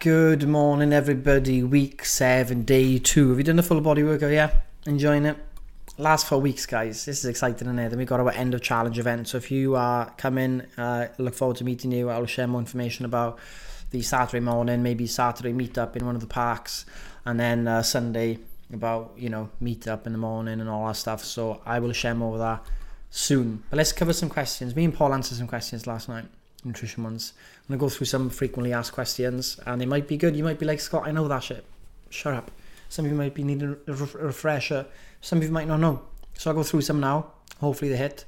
Good morning, everybody. Week seven, day two. Have you done the full body workout? Yeah, enjoying it. Last four weeks, guys. This is exciting, isn't it? Then we got our end of challenge event. So if you are coming, uh, look forward to meeting you. I'll share more information about the Saturday morning, maybe Saturday meetup in one of the parks, and then uh, Sunday about you know meetup in the morning and all that stuff. So I will share more of that soon. But let's cover some questions. Me and Paul answered some questions last night, nutrition ones. I'm gonna go through some frequently asked questions, and they might be good. You might be like Scott, I know that shit. Shut up. Some of you might be needing a refresher. Some of you might not know. So I'll go through some now. Hopefully they hit.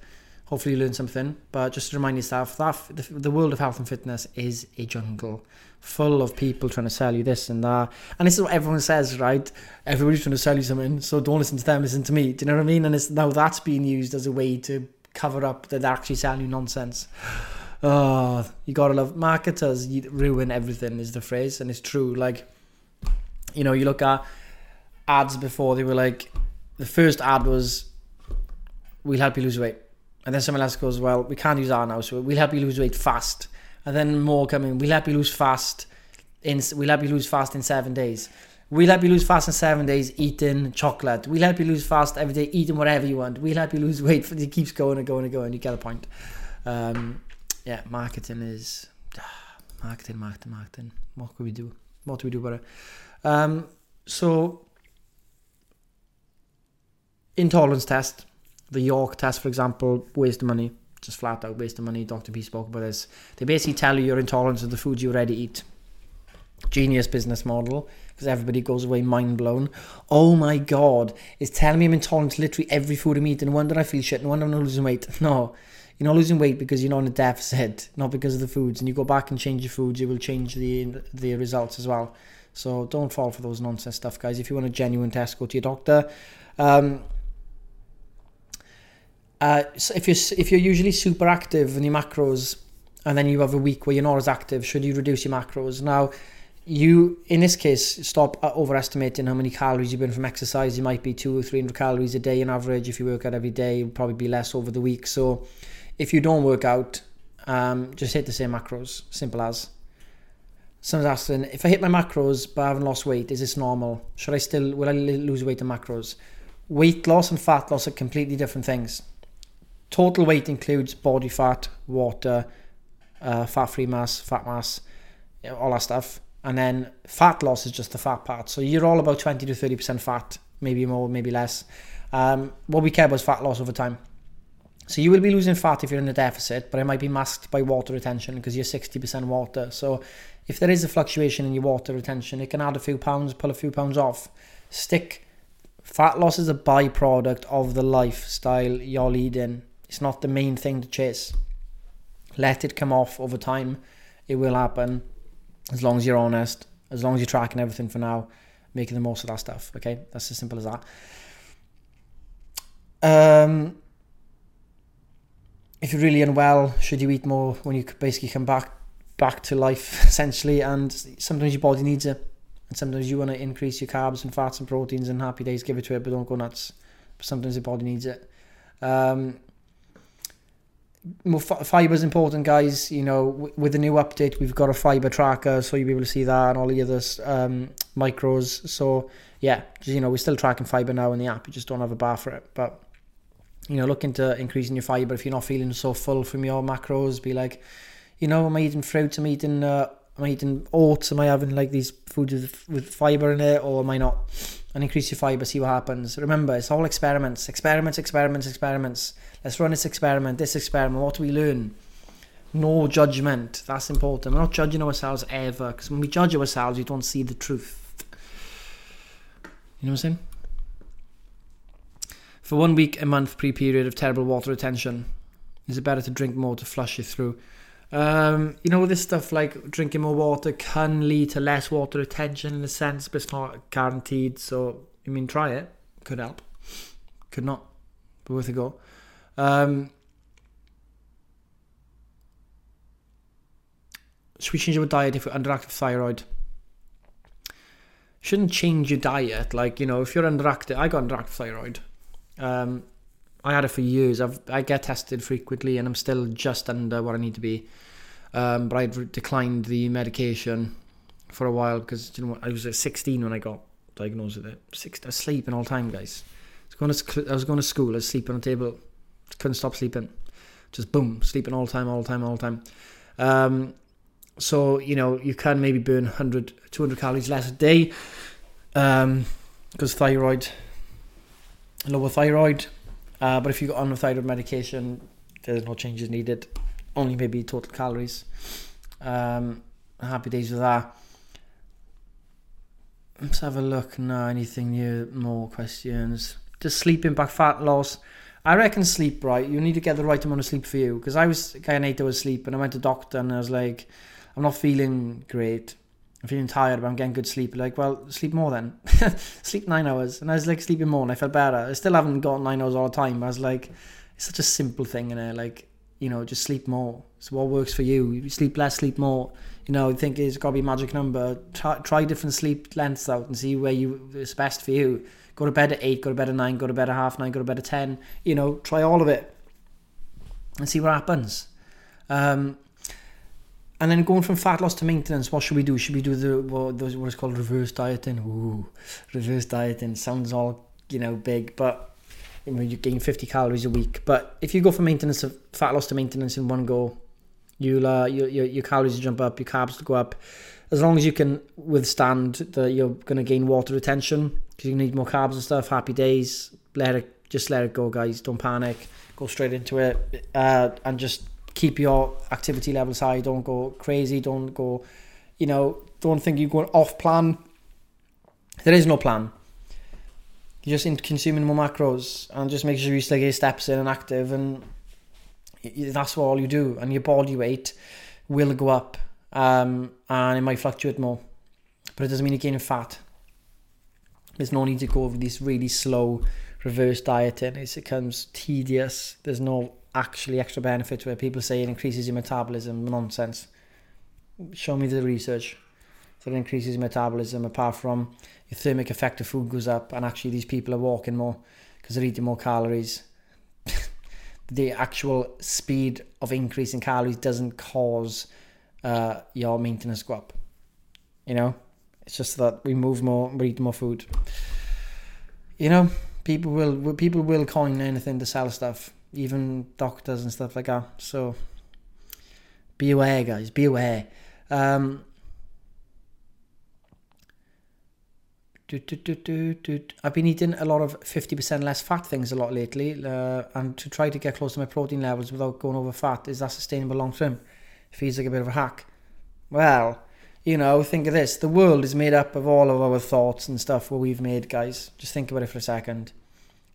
Hopefully you learn something. But just to remind yourself that the, the world of health and fitness is a jungle full of people trying to sell you this and that. And this is what everyone says, right? Everybody's trying to sell you something, so don't listen to them, listen to me. Do you know what I mean? And it's now that's being used as a way to cover up that they're actually selling you nonsense. Oh, you gotta love marketers. You ruin everything is the phrase, and it's true. Like, you know, you look at ads before they were like, the first ad was, "We'll help you lose weight," and then someone else goes, "Well, we can't use that now, so we'll help you lose weight fast." And then more coming. We'll help you lose fast. In we'll help you lose fast in seven days. We'll help you lose fast in seven days eating chocolate. We'll help you lose fast every day eating whatever you want. We'll help you lose weight. It keeps going and going and going. You get the point. Um, yeah, marketing is marketing, marketing, marketing. What can we do? What do we do about it? Um, so, intolerance test, the York test, for example, waste of money, just flat out waste of money. Dr. P spoke about this. They basically tell you your intolerance of the foods you already eat. Genius business model because everybody goes away mind blown. Oh my god, it's telling me I'm intolerant to literally every food I'm eating. No wonder I feel shit. No wonder I'm losing weight. No, you're not losing weight because you're not in a deficit, not because of the foods. And you go back and change your foods, you will change the the results as well. So don't fall for those nonsense stuff, guys. If you want a genuine test, go to your doctor. Um, uh, so if you're if you're usually super active in your macros, and then you have a week where you're not as active, should you reduce your macros? Now, you in this case stop uh, overestimating how many calories you burn from exercise. You might be two or three hundred calories a day on average. If you work out every day, you'll probably be less over the week. So if you don't work out, um, just hit the same macros. Simple as. Someone's asking, if I hit my macros but I haven't lost weight, is this normal? Should I still, will I lose weight in macros? Weight loss and fat loss are completely different things. Total weight includes body fat, water, uh, fat-free mass, fat mass, all that stuff. And then fat loss is just the fat part. So you're all about 20 to 30% fat, maybe more, maybe less. Um, what we care about is fat loss over time. So you will be losing fat if you're in a deficit, but it might be masked by water retention because you're 60% water. So if there is a fluctuation in your water retention, it can add a few pounds, pull a few pounds off. Stick fat loss is a byproduct of the lifestyle you're leading. It's not the main thing to chase. Let it come off over time. It will happen as long as you're honest, as long as you're tracking everything for now, making the most of that stuff. Okay, that's as simple as that. Um, if you're really unwell, should you eat more when you basically come back back to life essentially? And sometimes your body needs it, and sometimes you want to increase your carbs and fats and proteins. And happy days, give it to it, but don't go nuts. But sometimes your body needs it. Um, more fiber is important, guys. You know, with the new update, we've got a fiber tracker, so you'll be able to see that and all the other um, micros. So yeah, you know, we're still tracking fiber now in the app. You just don't have a bar for it, but you know, look into increasing your fiber if you're not feeling so full from your macros. Be like, you know, am I eating fruits? Am I eating, uh, am I eating oats? Am I having like these foods with, with fiber in it, or am I not? And increase your fiber, see what happens. Remember, it's all experiments, experiments, experiments, experiments. Let's run this experiment, this experiment. What do we learn? No judgment. That's important. We're not judging ourselves ever, because when we judge ourselves, we don't see the truth. You know what I'm saying? For one week, a month pre period of terrible water retention, is it better to drink more to flush you through? Um, you know, this stuff like drinking more water can lead to less water retention in a sense, but it's not guaranteed. So, I mean, try it. Could help. Could not. But worth a go. Um, should we change our diet if we're underactive thyroid? Shouldn't change your diet. Like, you know, if you're underactive, I got underactive thyroid. Um, I had it for years. I've I get tested frequently, and I'm still just under what I need to be. Um, but I've declined the medication for a while because you know I was 16 when I got diagnosed with it. Six, I was sleeping all the time, guys. I was going to I was going to school. I was sleeping on the table. Couldn't stop sleeping. Just boom, sleeping all the time, all the time, all the time. Um, so you know you can maybe burn 100, 200 calories less a day because um, thyroid, lower thyroid. Uh, but if you got on a thyroid medication, there's no changes needed. Only maybe total calories. Um, happy days with that. Let's have a look now. Anything new? More questions. Just sleep impact fat loss. I reckon sleep right. You need to get the right amount of sleep for you. Because I was getting eight hours sleep, and I went to doctor, and I was like, I'm not feeling great. I'm feeling tired, but I'm getting good sleep. Like, well, sleep more then. sleep nine hours. And I was like sleeping more, and I felt better. I still haven't got nine hours all the time. I was like, it's such a simple thing, and like, you know, just sleep more. So what works for you? You sleep less, sleep more you know, think it's got to be a magic number. Try, try different sleep lengths out and see where you it's best for you. Go to bed at eight, go to bed at nine, go to bed at half nine, go to bed at ten. You know, try all of it and see what happens. Um, and then going from fat loss to maintenance, what should we do? Should we do the what, what is called reverse dieting? Ooh, reverse dieting sounds all you know big, but you know, you gain 50 calories a week. But if you go from maintenance of fat loss to maintenance in one go, You'll uh, your, your your calories jump up, your carbs go up. As long as you can withstand that you're going to gain water retention because you need more carbs and stuff. Happy days. Let it just let it go, guys. Don't panic. Go straight into it uh, and just keep your activity levels high. Don't go crazy. Don't go, you know, don't think you're going off plan. There is no plan. You're just in consuming more macros and just make sure you stay steps in and active and that's all you do, and your body weight will go up, um, and it might fluctuate more, but it doesn't mean you're gaining fat. There's no need to go over this really slow reverse dieting. It becomes tedious. There's no actually extra benefits where. People say it increases your metabolism. Nonsense. Show me the research that increases metabolism apart from your thermic effect of food goes up and actually these people are walking more because they're eating more calories the actual speed of increase in calories doesn't cause uh, your maintenance go up. You know, it's just that we move more, we eat more food. You know, people will people will coin anything to sell stuff, even doctors and stuff like that. So be aware, guys. Be aware. Um, Do, do, do, I've been eating a lot of 50% less fat things a lot lately, uh, and to try to get close to my protein levels without going over fat, is that sustainable long term? Feels like a bit of a hack. Well, you know, think of this the world is made up of all of our thoughts and stuff what we've made, guys. Just think about it for a second.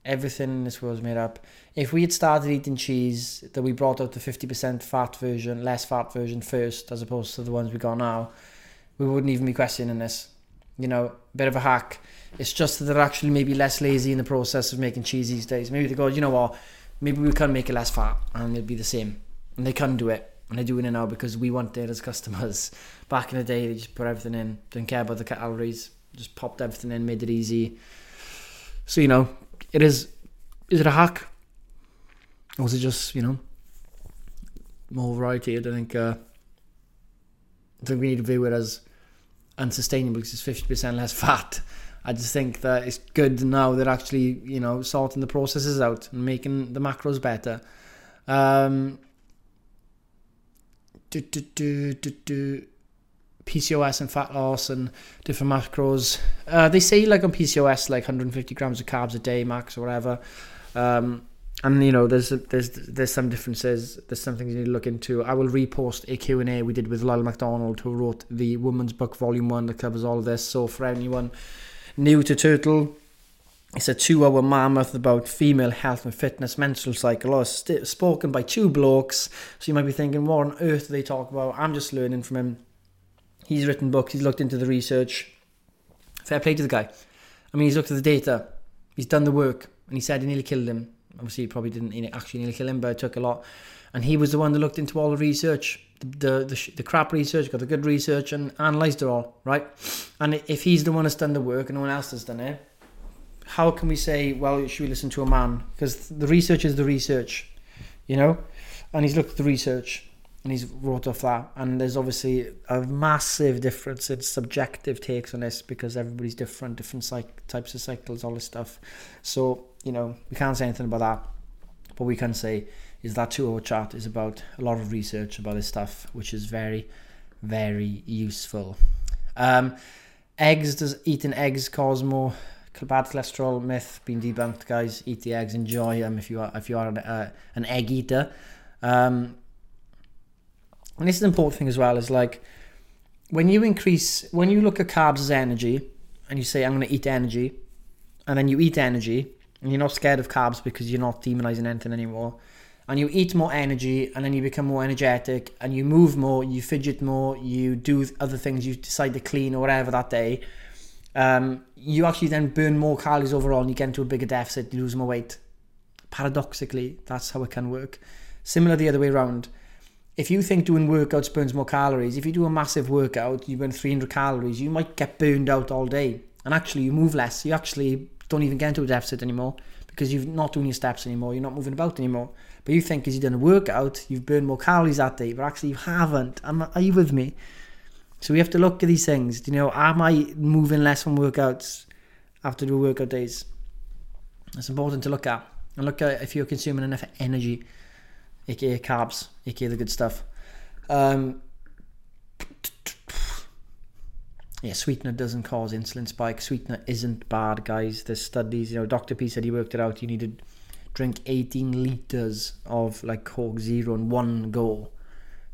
Everything in this world is made up. If we had started eating cheese, that we brought out the 50% fat version, less fat version first, as opposed to the ones we got now, we wouldn't even be questioning this you know, bit of a hack. It's just that they're actually maybe less lazy in the process of making cheese these days. Maybe they go, you know what, maybe we can make it less fat and it'll be the same. And they can do it. And they're doing it now because we want it as customers. Back in the day, they just put everything in, didn't care about the calories, just popped everything in, made it easy. So, you know, it is, is it a hack? Or is it just, you know, more variety? I think, uh, I think we need to view it as unsustainable because it's 50% less fat. I just think that it's good now they're actually, you know, sorting the processes out and making the macros better. Um, do, do, do, do, do. PCOS and fat loss and different macros. Uh, they say like on PCOS, like 150 grams of carbs a day max or whatever. Um, and you know there's there's there's some differences. There's some things you need to look into. I will repost a q&a we did with lyle mcdonald who wrote the woman's book volume 1 that covers all of this. So for anyone new to turtle it's a two hour mammoth about female health and fitness menstrual cycle oh, st- spoken by two blokes. So you might be thinking what on earth do they talk about? I'm just learning from him he's written books he's looked into the research fair play to the guy i mean he's looked at the data he's done the work and he said he nearly killed him obviously he probably didn't actually nearly kill him, but it took a lot. And he was the one that looked into all the research, the the, the, crap research, got the good research, and analysed it all, right? And if he's the one that's done the work and no one else has done it, how can we say, well, should we listen to a man? Because the research is the research, you know? And he's looked at the research. And he's wrote off that. And there's obviously a massive difference in subjective takes on this because everybody's different, different psych- types of cycles, all this stuff. So you know we can't say anything about that. But we can say is that two-hour chat is about a lot of research about this stuff, which is very, very useful. Um, eggs does eating eggs cause more bad cholesterol myth being debunked, guys. Eat the eggs, enjoy them if you are if you are an, uh, an egg eater. Um, and this is an important thing as well. Is like when you increase when you look at carbs as energy, and you say I'm going to eat energy, and then you eat energy, and you're not scared of carbs because you're not demonizing anything anymore. And you eat more energy, and then you become more energetic, and you move more, you fidget more, you do other things, you decide to clean or whatever that day um, you actually then burn more calories overall and you get into a bigger deficit, you lose more weight. Paradoxically, that's how it can work. Similar the other way around. If you think doing workouts burns more calories, if you do a massive workout, you burn 300 calories, you might get burned out all day. And actually, you move less. You actually don't even get into a deficit anymore because you're not doing your steps anymore. You're not moving about anymore. But you think because you've done a workout, you've burned more calories that day, but actually you haven't. Are you with me? So we have to look at these things. Do You know, am I moving less from workouts after the workout days? It's important to look at. And look at if you're consuming enough energy, aka carbs, aka the good stuff. Um, yeah, sweetener doesn't cause insulin spike. Sweetener isn't bad, guys. There's studies, you know, Dr. P said he worked it out. You need to drink 18 litres of like Coke Zero in one go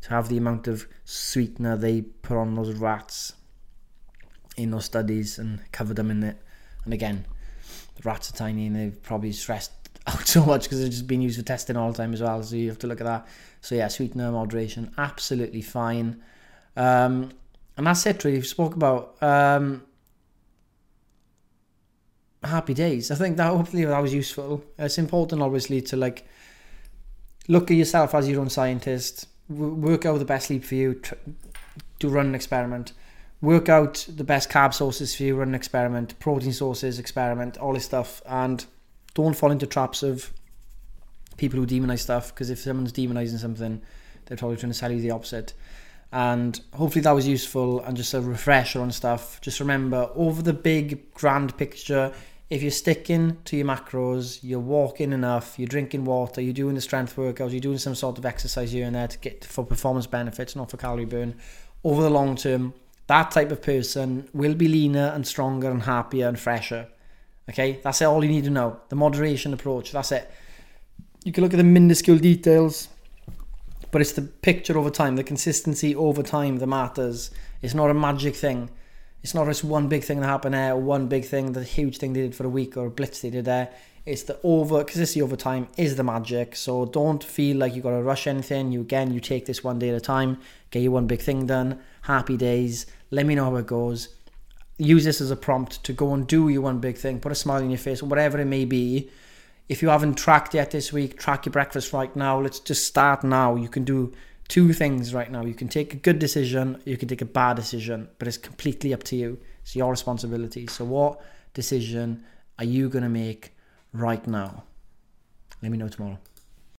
to have the amount of sweetener they put on those rats in those studies and cover them in it. And again, the rats are tiny and they've probably stressed out so much because they've just been used for testing all the time as well. So you have to look at that. So yeah, sweetener moderation, absolutely fine. Um, and that's it. Really, we spoke about um, happy days. I think that hopefully that was useful. It's important, obviously, to like look at yourself as your own scientist work out the best sleep for you, tr- do run an experiment, work out the best carb sources for you, run an experiment, protein sources, experiment, all this stuff, and don't fall into traps of people who demonize stuff because if someone's demonizing something, they're probably trying to sell you the opposite. And hopefully that was useful and just a refresher on stuff. Just remember, over the big grand picture, if you're sticking to your macros, you're walking enough, you're drinking water, you're doing the strength workouts, you're doing some sort of exercise here and there to get for performance benefits, not for calorie burn, over the long term, that type of person will be leaner and stronger and happier and fresher. Okay, that's it, all you need to know. The moderation approach, that's it. You can look at the minuscule details, but it's the picture over time, the consistency over time that matters. It's not a magic thing. It's not just one big thing that happened there, or one big thing, the huge thing they did for a week, or a blitz they did there. It's the over consistency over time is the magic. So don't feel like you got to rush anything. You again, you take this one day at a time. Get your one big thing done. Happy days. Let me know how it goes. Use this as a prompt to go and do your one big thing. Put a smile on your face, whatever it may be. If you haven't tracked yet this week, track your breakfast right now. Let's just start now. You can do two things right now. You can take a good decision, you can take a bad decision, but it's completely up to you. It's your responsibility. So, what decision are you going to make right now? Let me know tomorrow.